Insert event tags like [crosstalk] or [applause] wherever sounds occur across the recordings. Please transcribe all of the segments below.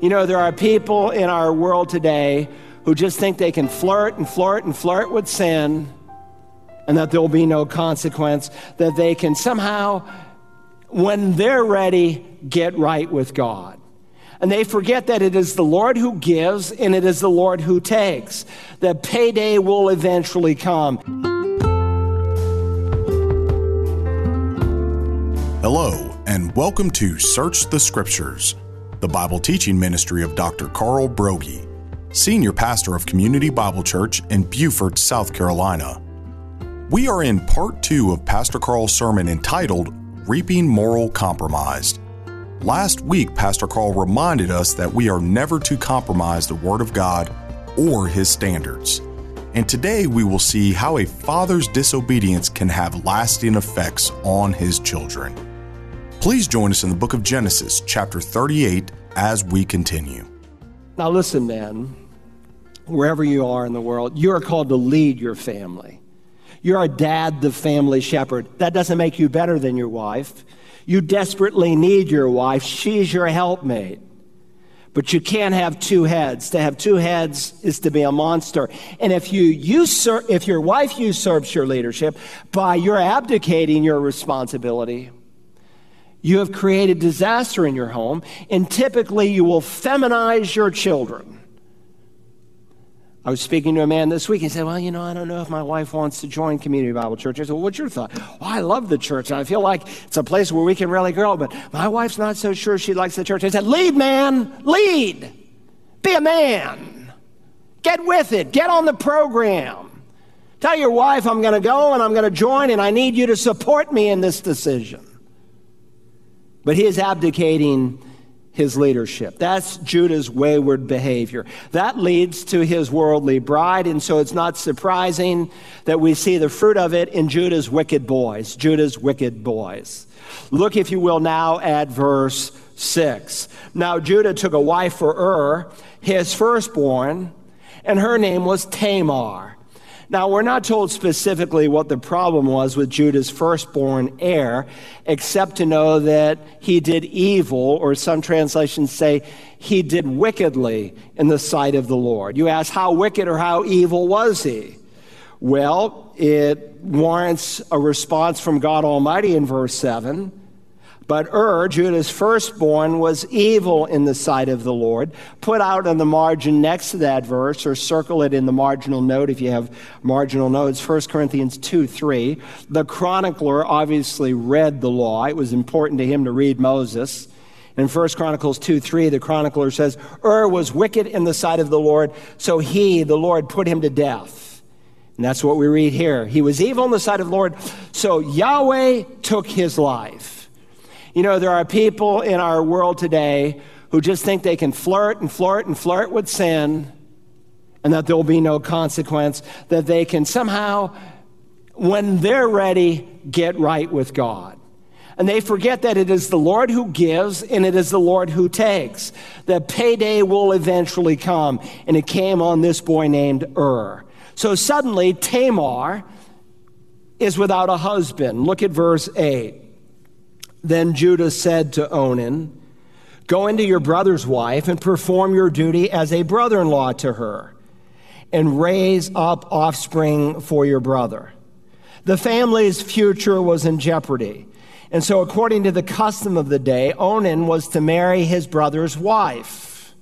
You know, there are people in our world today who just think they can flirt and flirt and flirt with sin and that there'll be no consequence, that they can somehow, when they're ready, get right with God. And they forget that it is the Lord who gives and it is the Lord who takes. That payday will eventually come. Hello, and welcome to Search the Scriptures, the Bible teaching ministry of Dr. Carl Broggi, Senior Pastor of Community Bible Church in Beaufort, South Carolina. We are in part two of Pastor Carl's sermon entitled Reaping Moral Compromise. Last week, Pastor Carl reminded us that we are never to compromise the Word of God or His standards. And today we will see how a father's disobedience can have lasting effects on his children. Please join us in the book of Genesis, chapter 38, as we continue. Now, listen, man, wherever you are in the world, you are called to lead your family. You're a dad, the family shepherd. That doesn't make you better than your wife. You desperately need your wife. She's your helpmate. But you can't have two heads. To have two heads is to be a monster. And if you usurp, if your wife usurps your leadership by your abdicating your responsibility, you have created disaster in your home, and typically you will feminize your children. I was speaking to a man this week. He said, Well, you know, I don't know if my wife wants to join Community Bible Church. I said, Well, what's your thought? Well, I love the church, I feel like it's a place where we can really grow, but my wife's not so sure she likes the church. I said, Lead, man, lead. Be a man. Get with it. Get on the program. Tell your wife I'm going to go and I'm going to join, and I need you to support me in this decision. But he is abdicating his leadership. That's Judah's wayward behavior. That leads to his worldly bride, and so it's not surprising that we see the fruit of it in Judah's wicked boys. Judah's wicked boys. Look, if you will, now at verse 6. Now Judah took a wife for Ur, his firstborn, and her name was Tamar. Now, we're not told specifically what the problem was with Judah's firstborn heir, except to know that he did evil, or some translations say he did wickedly in the sight of the Lord. You ask, how wicked or how evil was he? Well, it warrants a response from God Almighty in verse 7. But Ur, Judah's firstborn, was evil in the sight of the Lord. Put out on the margin next to that verse, or circle it in the marginal note if you have marginal notes, 1 Corinthians 2 3. The chronicler obviously read the law. It was important to him to read Moses. In 1 Chronicles 2 3, the chronicler says, Ur was wicked in the sight of the Lord, so he, the Lord, put him to death. And that's what we read here. He was evil in the sight of the Lord, so Yahweh took his life. You know, there are people in our world today who just think they can flirt and flirt and flirt with sin and that there will be no consequence, that they can somehow, when they're ready, get right with God. And they forget that it is the Lord who gives and it is the Lord who takes. That payday will eventually come. And it came on this boy named Ur. So suddenly, Tamar is without a husband. Look at verse 8. Then Judah said to Onan, Go into your brother's wife and perform your duty as a brother in law to her, and raise up offspring for your brother. The family's future was in jeopardy. And so, according to the custom of the day, Onan was to marry his brother's wife.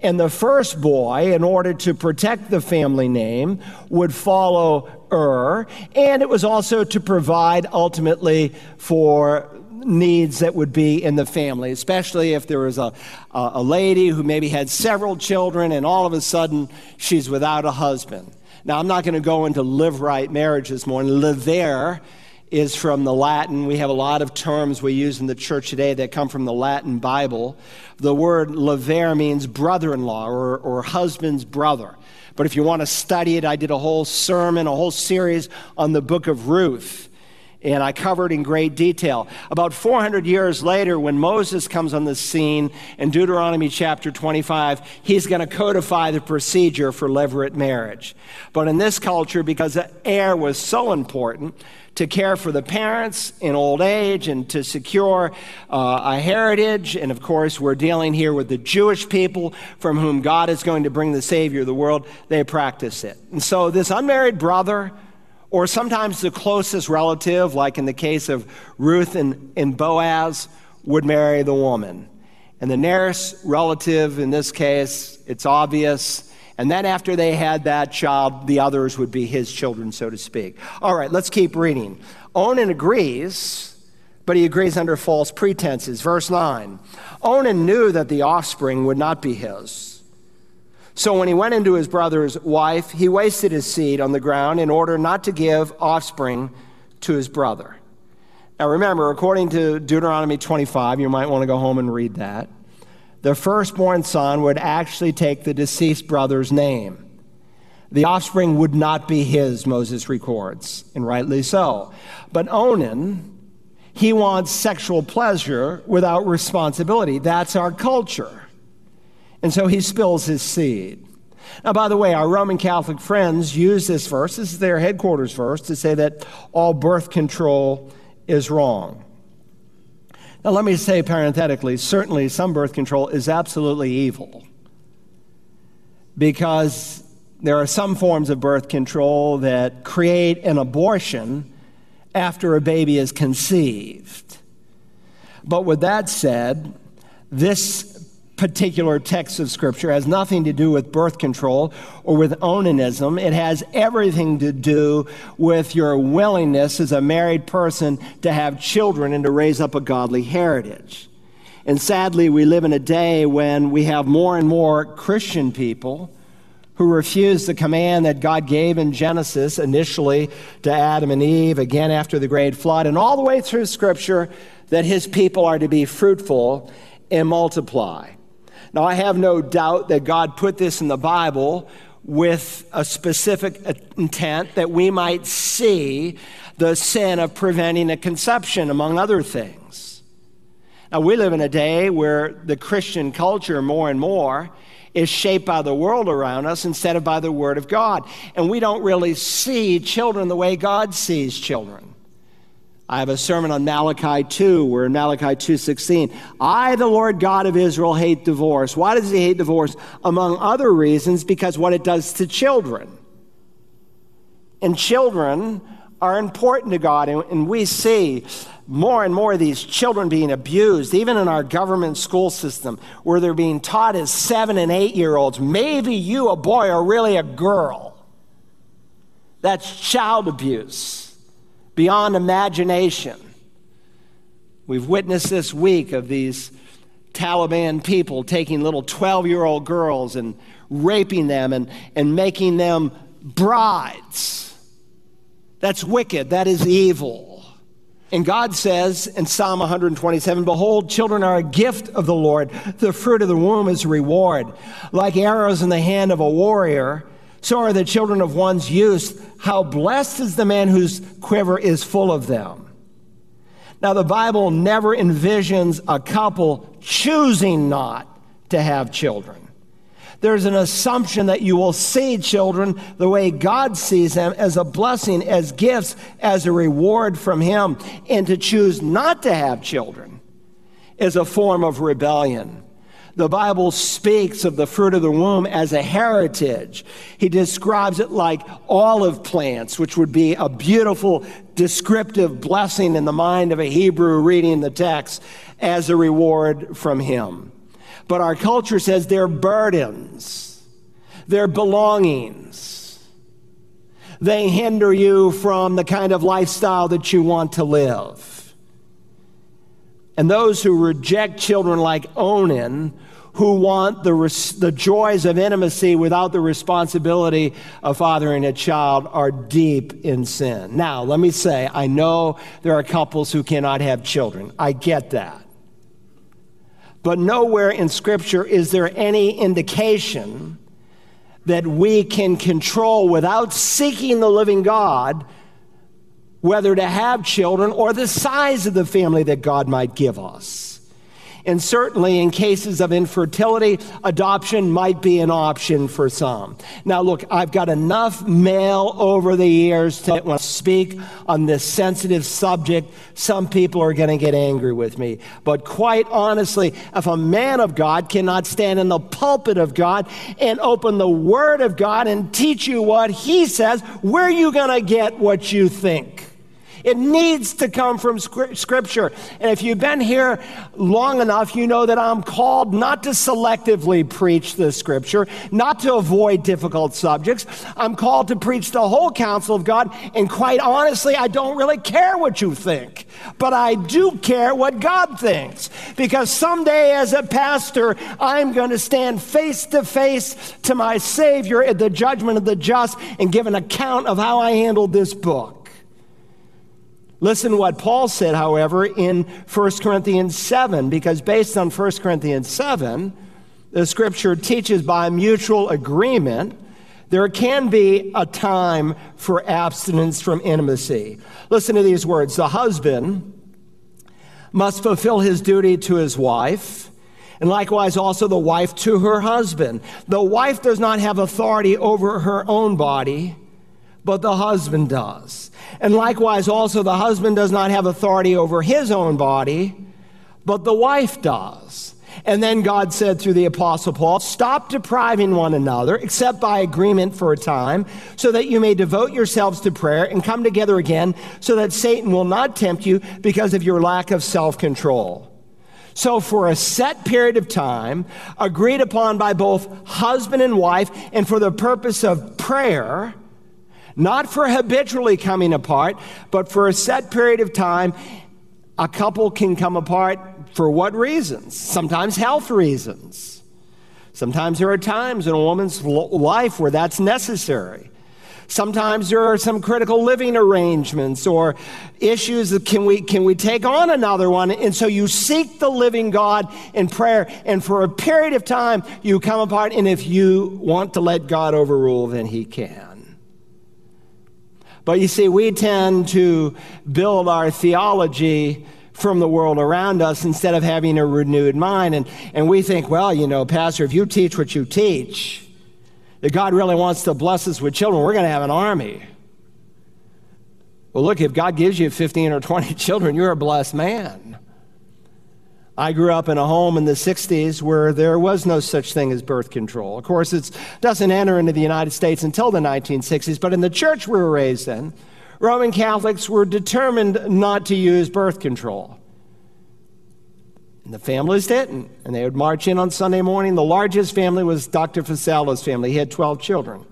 And the first boy, in order to protect the family name, would follow Ur, and it was also to provide ultimately for needs that would be in the family, especially if there was a, a lady who maybe had several children and all of a sudden she's without a husband. Now, I'm not going to go into levirate marriage this morning. Levir is from the Latin. We have a lot of terms we use in the church today that come from the Latin Bible. The word levir means brother in law or, or husband's brother. But if you want to study it, I did a whole sermon, a whole series on the book of Ruth. And I covered in great detail. About 400 years later, when Moses comes on the scene in Deuteronomy chapter 25, he's going to codify the procedure for levirate marriage. But in this culture, because the heir was so important, to care for the parents in old age and to secure uh, a heritage. And of course, we're dealing here with the Jewish people from whom God is going to bring the Savior of the world. They practice it. And so, this unmarried brother or sometimes the closest relative, like in the case of Ruth and, and Boaz, would marry the woman. And the nearest relative, in this case, it's obvious. And then after they had that child, the others would be his children, so to speak. All right, let's keep reading. Onan agrees, but he agrees under false pretenses. Verse 9 Onan knew that the offspring would not be his. So when he went into his brother's wife, he wasted his seed on the ground in order not to give offspring to his brother. Now remember, according to Deuteronomy 25, you might want to go home and read that. The firstborn son would actually take the deceased brother's name. The offspring would not be his, Moses records, and rightly so. But Onan, he wants sexual pleasure without responsibility. That's our culture. And so he spills his seed. Now, by the way, our Roman Catholic friends use this verse, this is their headquarters verse, to say that all birth control is wrong. Now, let me say parenthetically certainly some birth control is absolutely evil because there are some forms of birth control that create an abortion after a baby is conceived. But with that said, this particular text of Scripture has nothing to do with birth control or with onanism. It has everything to do with your willingness as a married person to have children and to raise up a godly heritage. And sadly, we live in a day when we have more and more Christian people who refuse the command that God gave in Genesis initially to Adam and Eve, again after the great flood, and all the way through Scripture that his people are to be fruitful and multiply. Now, I have no doubt that God put this in the Bible with a specific intent that we might see the sin of preventing a conception, among other things. Now, we live in a day where the Christian culture, more and more, is shaped by the world around us instead of by the Word of God. And we don't really see children the way God sees children. I have a sermon on Malachi 2, where in Malachi 2:16, I, the Lord God of Israel, hate divorce. Why does he hate divorce? Among other reasons, because what it does to children. And children are important to God, and we see more and more of these children being abused, even in our government school system, where they're being taught as seven and eight year olds, maybe you, a boy, are really a girl. That's child abuse beyond imagination. We've witnessed this week of these Taliban people taking little 12 year old girls and raping them and, and making them brides. That's wicked. That is evil. And God says in Psalm 127 Behold, children are a gift of the Lord. The fruit of the womb is a reward. Like arrows in the hand of a warrior, so are the children of one's youth. How blessed is the man whose quiver is full of them. Now, the Bible never envisions a couple choosing not to have children. There's an assumption that you will see children the way God sees them as a blessing, as gifts, as a reward from Him. And to choose not to have children is a form of rebellion. The Bible speaks of the fruit of the womb as a heritage. He describes it like olive plants, which would be a beautiful descriptive blessing in the mind of a Hebrew reading the text as a reward from Him. But our culture says they're burdens, they're belongings. They hinder you from the kind of lifestyle that you want to live. And those who reject children like Onan who want the, res- the joys of intimacy without the responsibility of fathering a child are deep in sin. Now, let me say, I know there are couples who cannot have children. I get that. But nowhere in Scripture is there any indication that we can control without seeking the living God whether to have children or the size of the family that God might give us. And certainly in cases of infertility, adoption might be an option for some. Now, look, I've got enough mail over the years to when I speak on this sensitive subject, some people are going to get angry with me. But quite honestly, if a man of God cannot stand in the pulpit of God and open the Word of God and teach you what He says, where are you going to get what you think? It needs to come from Scripture. And if you've been here long enough, you know that I'm called not to selectively preach the Scripture, not to avoid difficult subjects. I'm called to preach the whole counsel of God. And quite honestly, I don't really care what you think, but I do care what God thinks. Because someday, as a pastor, I'm going to stand face to face to my Savior at the judgment of the just and give an account of how I handled this book. Listen to what Paul said, however, in 1 Corinthians 7, because based on 1 Corinthians 7, the scripture teaches by mutual agreement there can be a time for abstinence from intimacy. Listen to these words The husband must fulfill his duty to his wife, and likewise also the wife to her husband. The wife does not have authority over her own body, but the husband does. And likewise, also, the husband does not have authority over his own body, but the wife does. And then God said through the Apostle Paul, Stop depriving one another, except by agreement for a time, so that you may devote yourselves to prayer and come together again, so that Satan will not tempt you because of your lack of self control. So, for a set period of time, agreed upon by both husband and wife, and for the purpose of prayer, not for habitually coming apart, but for a set period of time, a couple can come apart for what reasons? Sometimes health reasons. Sometimes there are times in a woman's life where that's necessary. Sometimes there are some critical living arrangements or issues that can we, can we take on another one? And so you seek the living God in prayer, and for a period of time you come apart, and if you want to let God overrule, then He can. But you see, we tend to build our theology from the world around us instead of having a renewed mind. And, and we think, well, you know, Pastor, if you teach what you teach, that God really wants to bless us with children, we're going to have an army. Well, look, if God gives you 15 or 20 [laughs] children, you're a blessed man. I grew up in a home in the 60s where there was no such thing as birth control. Of course, it doesn't enter into the United States until the 1960s, but in the church we were raised in, Roman Catholics were determined not to use birth control. And the families didn't. And they would march in on Sunday morning. The largest family was Dr. Fasala's family. He had 12 children.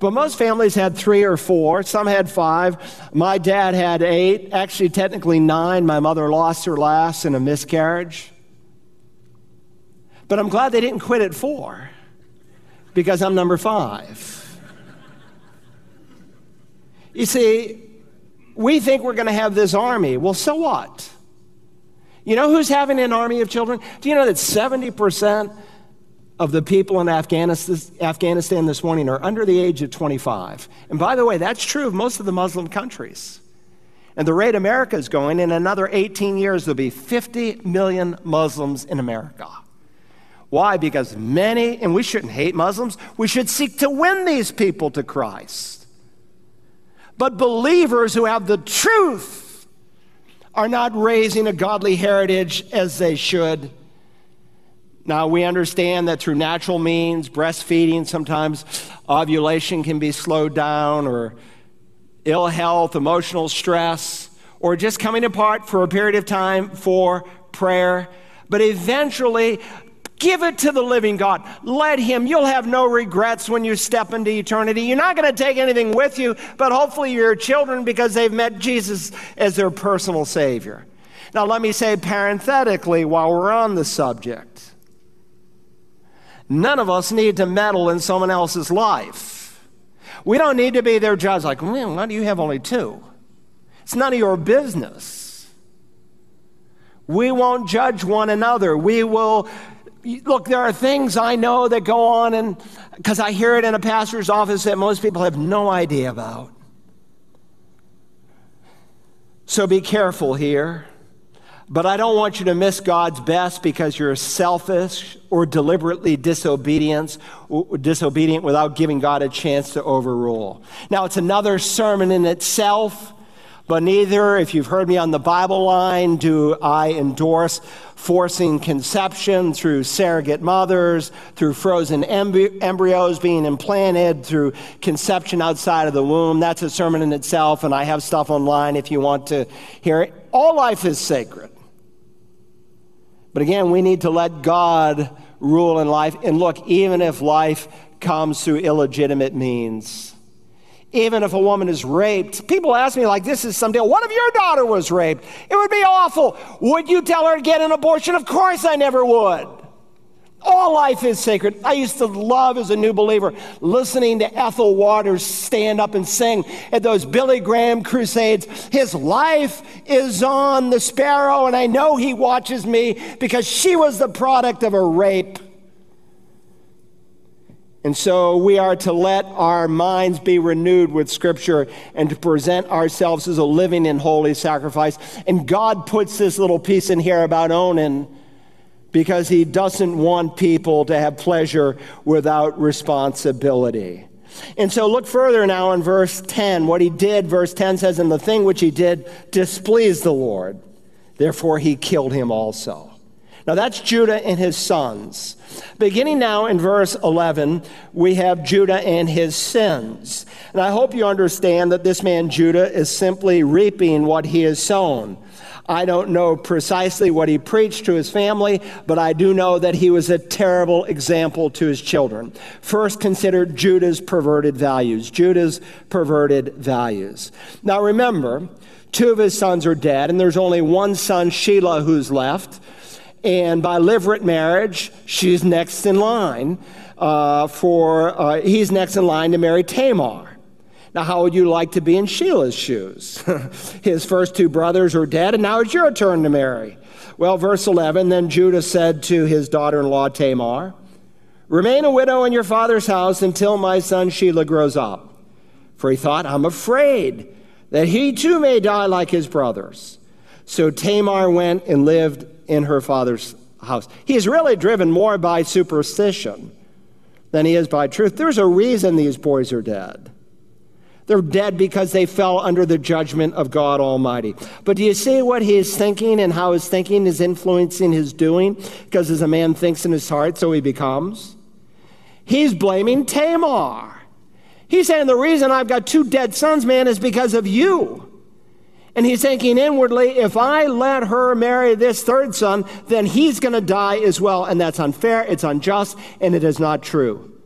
But most families had three or four. Some had five. My dad had eight, actually, technically nine. My mother lost her last in a miscarriage. But I'm glad they didn't quit at four because I'm number five. You see, we think we're going to have this army. Well, so what? You know who's having an army of children? Do you know that 70% of the people in Afghanistan this morning are under the age of 25. And by the way, that's true of most of the Muslim countries. And the rate America is going, in another 18 years, there'll be 50 million Muslims in America. Why? Because many, and we shouldn't hate Muslims, we should seek to win these people to Christ. But believers who have the truth are not raising a godly heritage as they should. Now, we understand that through natural means, breastfeeding, sometimes ovulation can be slowed down, or ill health, emotional stress, or just coming apart for a period of time for prayer. But eventually, give it to the living God. Let Him. You'll have no regrets when you step into eternity. You're not going to take anything with you, but hopefully, your children because they've met Jesus as their personal Savior. Now, let me say parenthetically while we're on the subject None of us need to meddle in someone else's life. We don't need to be their judge, like, man, why do you have only two? It's none of your business. We won't judge one another. We will look, there are things I know that go on, and because I hear it in a pastor's office that most people have no idea about. So be careful here. But I don't want you to miss God's best because you're selfish or deliberately disobedient, disobedient without giving God a chance to overrule. Now, it's another sermon in itself, but neither, if you've heard me on the Bible line, do I endorse forcing conception through surrogate mothers, through frozen embryos being implanted, through conception outside of the womb. That's a sermon in itself, and I have stuff online if you want to hear it. All life is sacred. But again, we need to let God rule in life. And look, even if life comes through illegitimate means, even if a woman is raped, people ask me, like, this is some deal. What if your daughter was raped? It would be awful. Would you tell her to get an abortion? Of course I never would. All life is sacred. I used to love as a new believer listening to Ethel Waters stand up and sing at those Billy Graham crusades. His life is on the sparrow, and I know he watches me because she was the product of a rape. And so we are to let our minds be renewed with Scripture and to present ourselves as a living and holy sacrifice. And God puts this little piece in here about Onan because he doesn't want people to have pleasure without responsibility. And so look further now in verse 10. What he did, verse 10 says, And the thing which he did displeased the Lord. Therefore he killed him also. Now that's Judah and his sons. Beginning now in verse 11, we have Judah and his sins. And I hope you understand that this man Judah is simply reaping what he has sown. I don't know precisely what he preached to his family, but I do know that he was a terrible example to his children. First, consider Judah's perverted values. Judah's perverted values. Now, remember, two of his sons are dead, and there's only one son, Shelah, who's left. And by levirate marriage, she's next in line uh, for, uh, he's next in line to marry Tamar. Now, how would you like to be in Shelah's shoes? [laughs] His first two brothers are dead, and now it's your turn to marry. Well, verse 11 Then Judah said to his daughter in law Tamar, Remain a widow in your father's house until my son Sheila grows up. For he thought, I'm afraid that he too may die like his brothers. So Tamar went and lived in her father's house. He's really driven more by superstition than he is by truth. There's a reason these boys are dead. They're dead because they fell under the judgment of God Almighty. But do you see what he is thinking and how his thinking is influencing his doing? Because as a man thinks in his heart, so he becomes. He's blaming Tamar. He's saying the reason I've got two dead sons, man, is because of you. And he's thinking inwardly, if I let her marry this third son, then he's going to die as well. And that's unfair, it's unjust, and it is not true.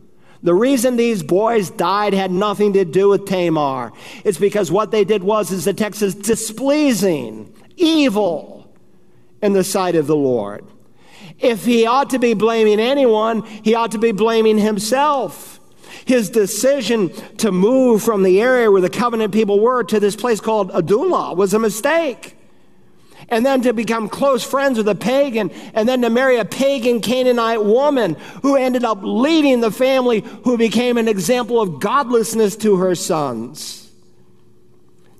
The reason these boys died had nothing to do with Tamar. It's because what they did was, is the text is displeasing, evil in the sight of the Lord. If he ought to be blaming anyone, he ought to be blaming himself. His decision to move from the area where the covenant people were to this place called Adullam was a mistake and then to become close friends with a pagan, and then to marry a pagan Canaanite woman who ended up leading the family, who became an example of godlessness to her sons.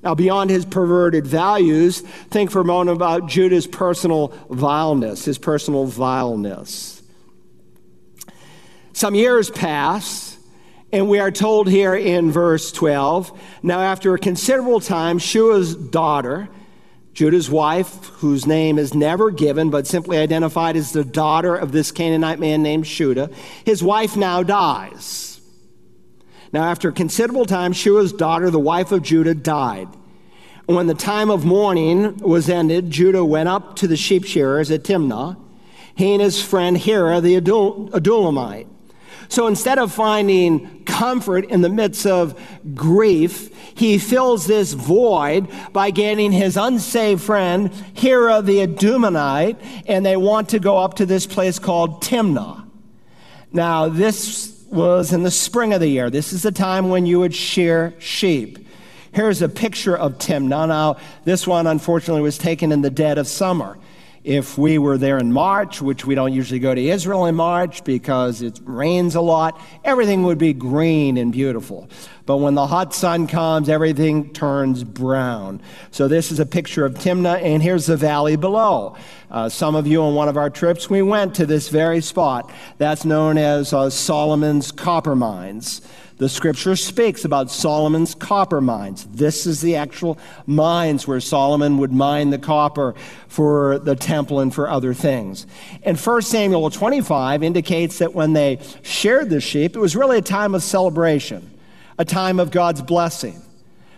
Now, beyond his perverted values, think for a moment about Judah's personal vileness, his personal vileness. Some years pass, and we are told here in verse 12 now, after a considerable time, Shua's daughter, Judah's wife, whose name is never given but simply identified as the daughter of this Canaanite man named Shudah, his wife now dies. Now, after a considerable time, Shua's daughter, the wife of Judah, died. When the time of mourning was ended, Judah went up to the sheep shearers at Timnah, he and his friend Hira, the Adullamite. So instead of finding comfort in the midst of grief, he fills this void by getting his unsaved friend, Hira the Adullamite, and they want to go up to this place called Timnah. Now, this was in the spring of the year. This is the time when you would shear sheep. Here's a picture of Timnah. Now, this one unfortunately was taken in the dead of summer. If we were there in March, which we don't usually go to Israel in March because it rains a lot, everything would be green and beautiful. But when the hot sun comes, everything turns brown. So this is a picture of Timnah, and here's the valley below. Uh, some of you on one of our trips, we went to this very spot. That's known as uh, Solomon's copper mines. The scripture speaks about Solomon's copper mines. This is the actual mines where Solomon would mine the copper for the temple and for other things. And 1 Samuel 25 indicates that when they shared the sheep, it was really a time of celebration, a time of God's blessing.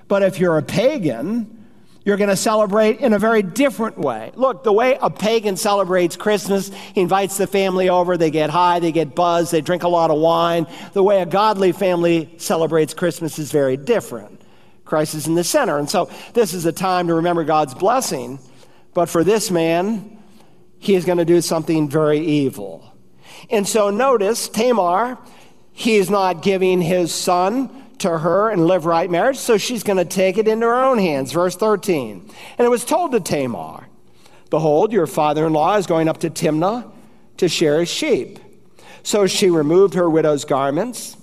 But if you're a pagan, you're going to celebrate in a very different way. Look, the way a pagan celebrates Christmas, he invites the family over, they get high, they get buzzed, they drink a lot of wine. The way a godly family celebrates Christmas is very different. Christ is in the center. And so this is a time to remember God's blessing. But for this man, he is going to do something very evil. And so notice Tamar, he is not giving his son to her and levirate marriage, so she's going to take it into her own hands. Verse 13. And it was told to Tamar, Behold, your father in law is going up to Timnah to share his sheep. So she removed her widow's garments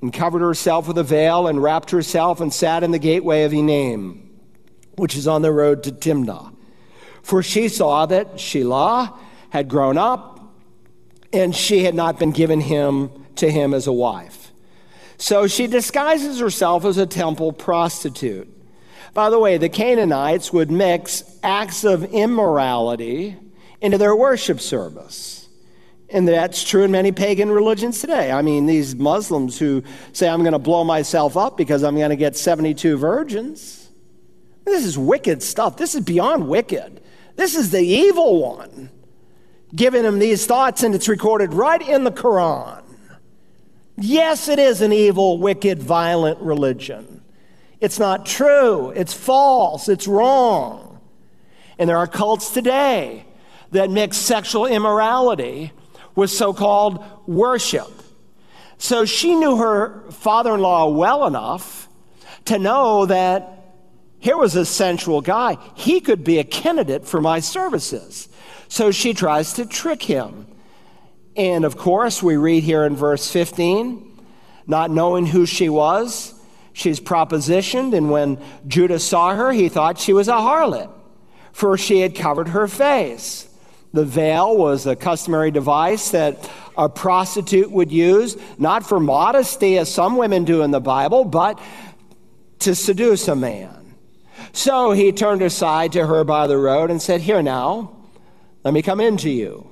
and covered herself with a veil and wrapped herself and sat in the gateway of Enaim, which is on the road to Timnah. For she saw that Shelah had grown up and she had not been given him to him as a wife. So she disguises herself as a temple prostitute. By the way, the Canaanites would mix acts of immorality into their worship service. And that's true in many pagan religions today. I mean, these Muslims who say, I'm going to blow myself up because I'm going to get 72 virgins. This is wicked stuff. This is beyond wicked. This is the evil one giving him these thoughts, and it's recorded right in the Quran. Yes, it is an evil, wicked, violent religion. It's not true. It's false. It's wrong. And there are cults today that mix sexual immorality with so called worship. So she knew her father in law well enough to know that here was a sensual guy. He could be a candidate for my services. So she tries to trick him. And of course, we read here in verse 15, not knowing who she was, she's propositioned, and when Judah saw her, he thought she was a harlot, for she had covered her face. The veil was a customary device that a prostitute would use, not for modesty, as some women do in the Bible, but to seduce a man. So he turned aside to her by the road and said, Here now, let me come in to you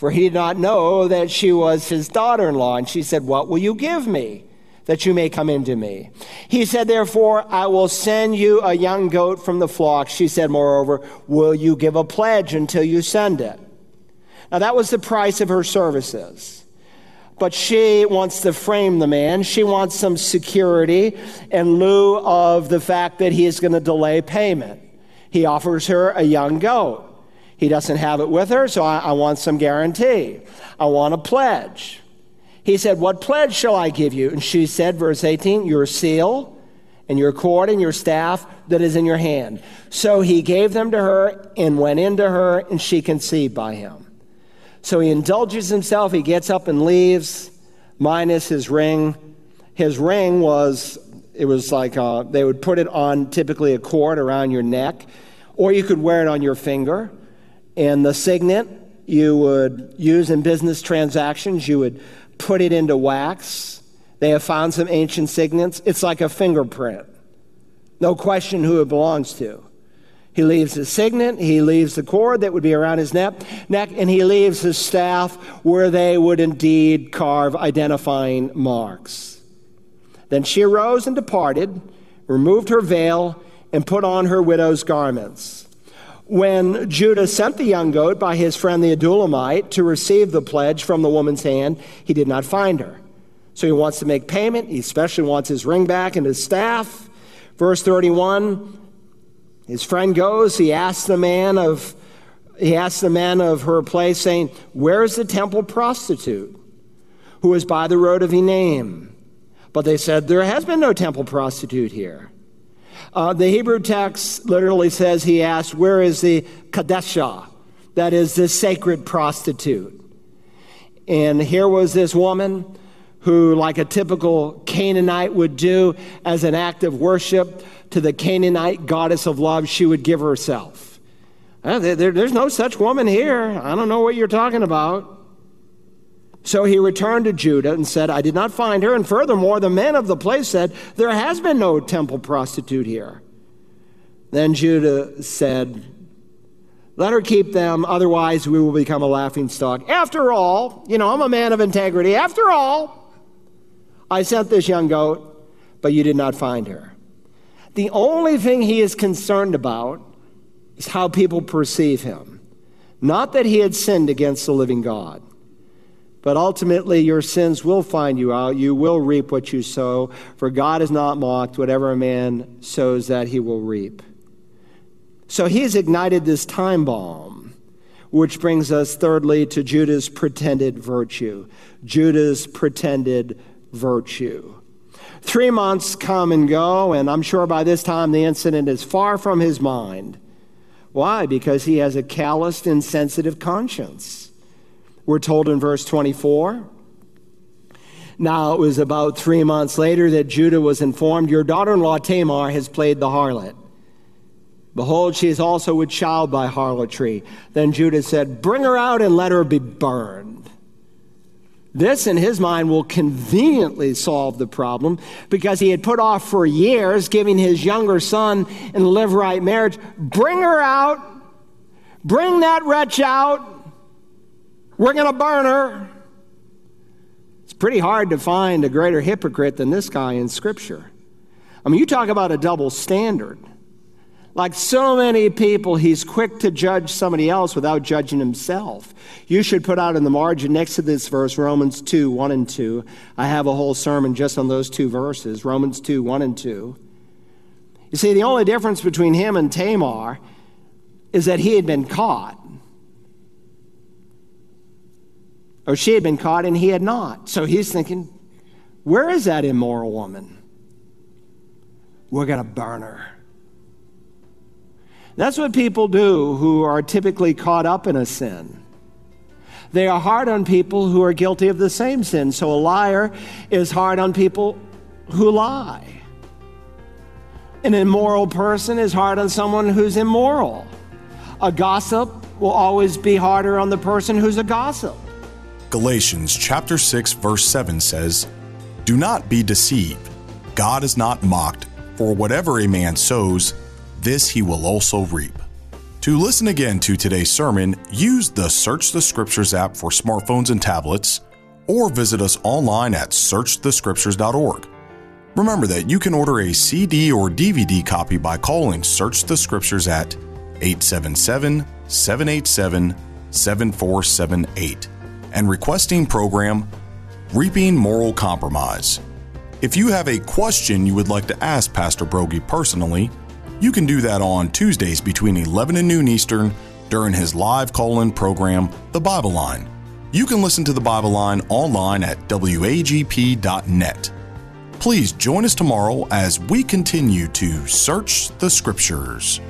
for he did not know that she was his daughter in law. And she said, What will you give me? That you may come into me. He said, Therefore, I will send you a young goat from the flock. She said, Moreover, will you give a pledge until you send it? Now, that was the price of her services. But she wants to frame the man. She wants some security in lieu of the fact that he is going to delay payment. He offers her a young goat. He doesn't have it with her, so I, I want some guarantee. I want a pledge. He said, What pledge shall I give you? And she said, verse 18, Your seal and your cord and your staff that is in your hand. So he gave them to her and went into her, and she conceived by him. So he indulges himself, he gets up and leaves, minus his ring. His ring was, it was like uh, they would put it on typically a cord around your neck, or you could wear it on your finger. And the signet you would use in business transactions, you would put it into wax. They have found some ancient signets. It's like a fingerprint. No question who it belongs to. He leaves his signet, he leaves the cord that would be around his neck, neck, and he leaves his staff where they would indeed carve identifying marks. Then she arose and departed, removed her veil, and put on her widow's garments. When Judah sent the young goat by his friend the Adullamite to receive the pledge from the woman's hand, he did not find her. So he wants to make payment. He especially wants his ring back and his staff. Verse 31 his friend goes, he asks the man of he asks the man of her place, saying, Where is the temple prostitute who is by the road of Enaim? But they said, There has been no temple prostitute here. Uh, the Hebrew text literally says he asked, Where is the Kadeshah? that is, the sacred prostitute. And here was this woman who, like a typical Canaanite would do as an act of worship to the Canaanite goddess of love, she would give herself. Uh, there, there's no such woman here. I don't know what you're talking about. So he returned to Judah and said, I did not find her. And furthermore, the men of the place said, There has been no temple prostitute here. Then Judah said, Let her keep them, otherwise we will become a laughing stock. After all, you know, I'm a man of integrity. After all, I sent this young goat, but you did not find her. The only thing he is concerned about is how people perceive him. Not that he had sinned against the living God. But ultimately, your sins will find you out. You will reap what you sow, for God is not mocked. Whatever a man sows, that he will reap. So he has ignited this time bomb, which brings us thirdly to Judah's pretended virtue. Judah's pretended virtue. Three months come and go, and I'm sure by this time the incident is far from his mind. Why? Because he has a calloused, insensitive conscience. We're told in verse 24. Now, it was about three months later that Judah was informed, Your daughter in law Tamar has played the harlot. Behold, she is also with child by harlotry. Then Judah said, Bring her out and let her be burned. This, in his mind, will conveniently solve the problem because he had put off for years giving his younger son an in levirate marriage. Bring her out. Bring that wretch out. We're going to burn her. It's pretty hard to find a greater hypocrite than this guy in Scripture. I mean, you talk about a double standard. Like so many people, he's quick to judge somebody else without judging himself. You should put out in the margin next to this verse, Romans 2, 1 and 2. I have a whole sermon just on those two verses, Romans 2, 1 and 2. You see, the only difference between him and Tamar is that he had been caught. Or she had been caught and he had not. So he's thinking, where is that immoral woman? We're going to burn her. That's what people do who are typically caught up in a sin. They are hard on people who are guilty of the same sin. So a liar is hard on people who lie. An immoral person is hard on someone who's immoral. A gossip will always be harder on the person who's a gossip. Galatians chapter 6 verse 7 says, "Do not be deceived. God is not mocked, for whatever a man sows, this he will also reap. To listen again to today's sermon, use the Search the Scriptures app for smartphones and tablets, or visit us online at searchthescriptures.org. Remember that you can order a CD or DVD copy by calling Search the Scriptures at 877 787 7478 and requesting program Reaping Moral Compromise. If you have a question you would like to ask Pastor Broggi personally, you can do that on Tuesdays between 11 and noon Eastern during his live call in program, The Bible Line. You can listen to The Bible Line online at wagp.net. Please join us tomorrow as we continue to search the Scriptures.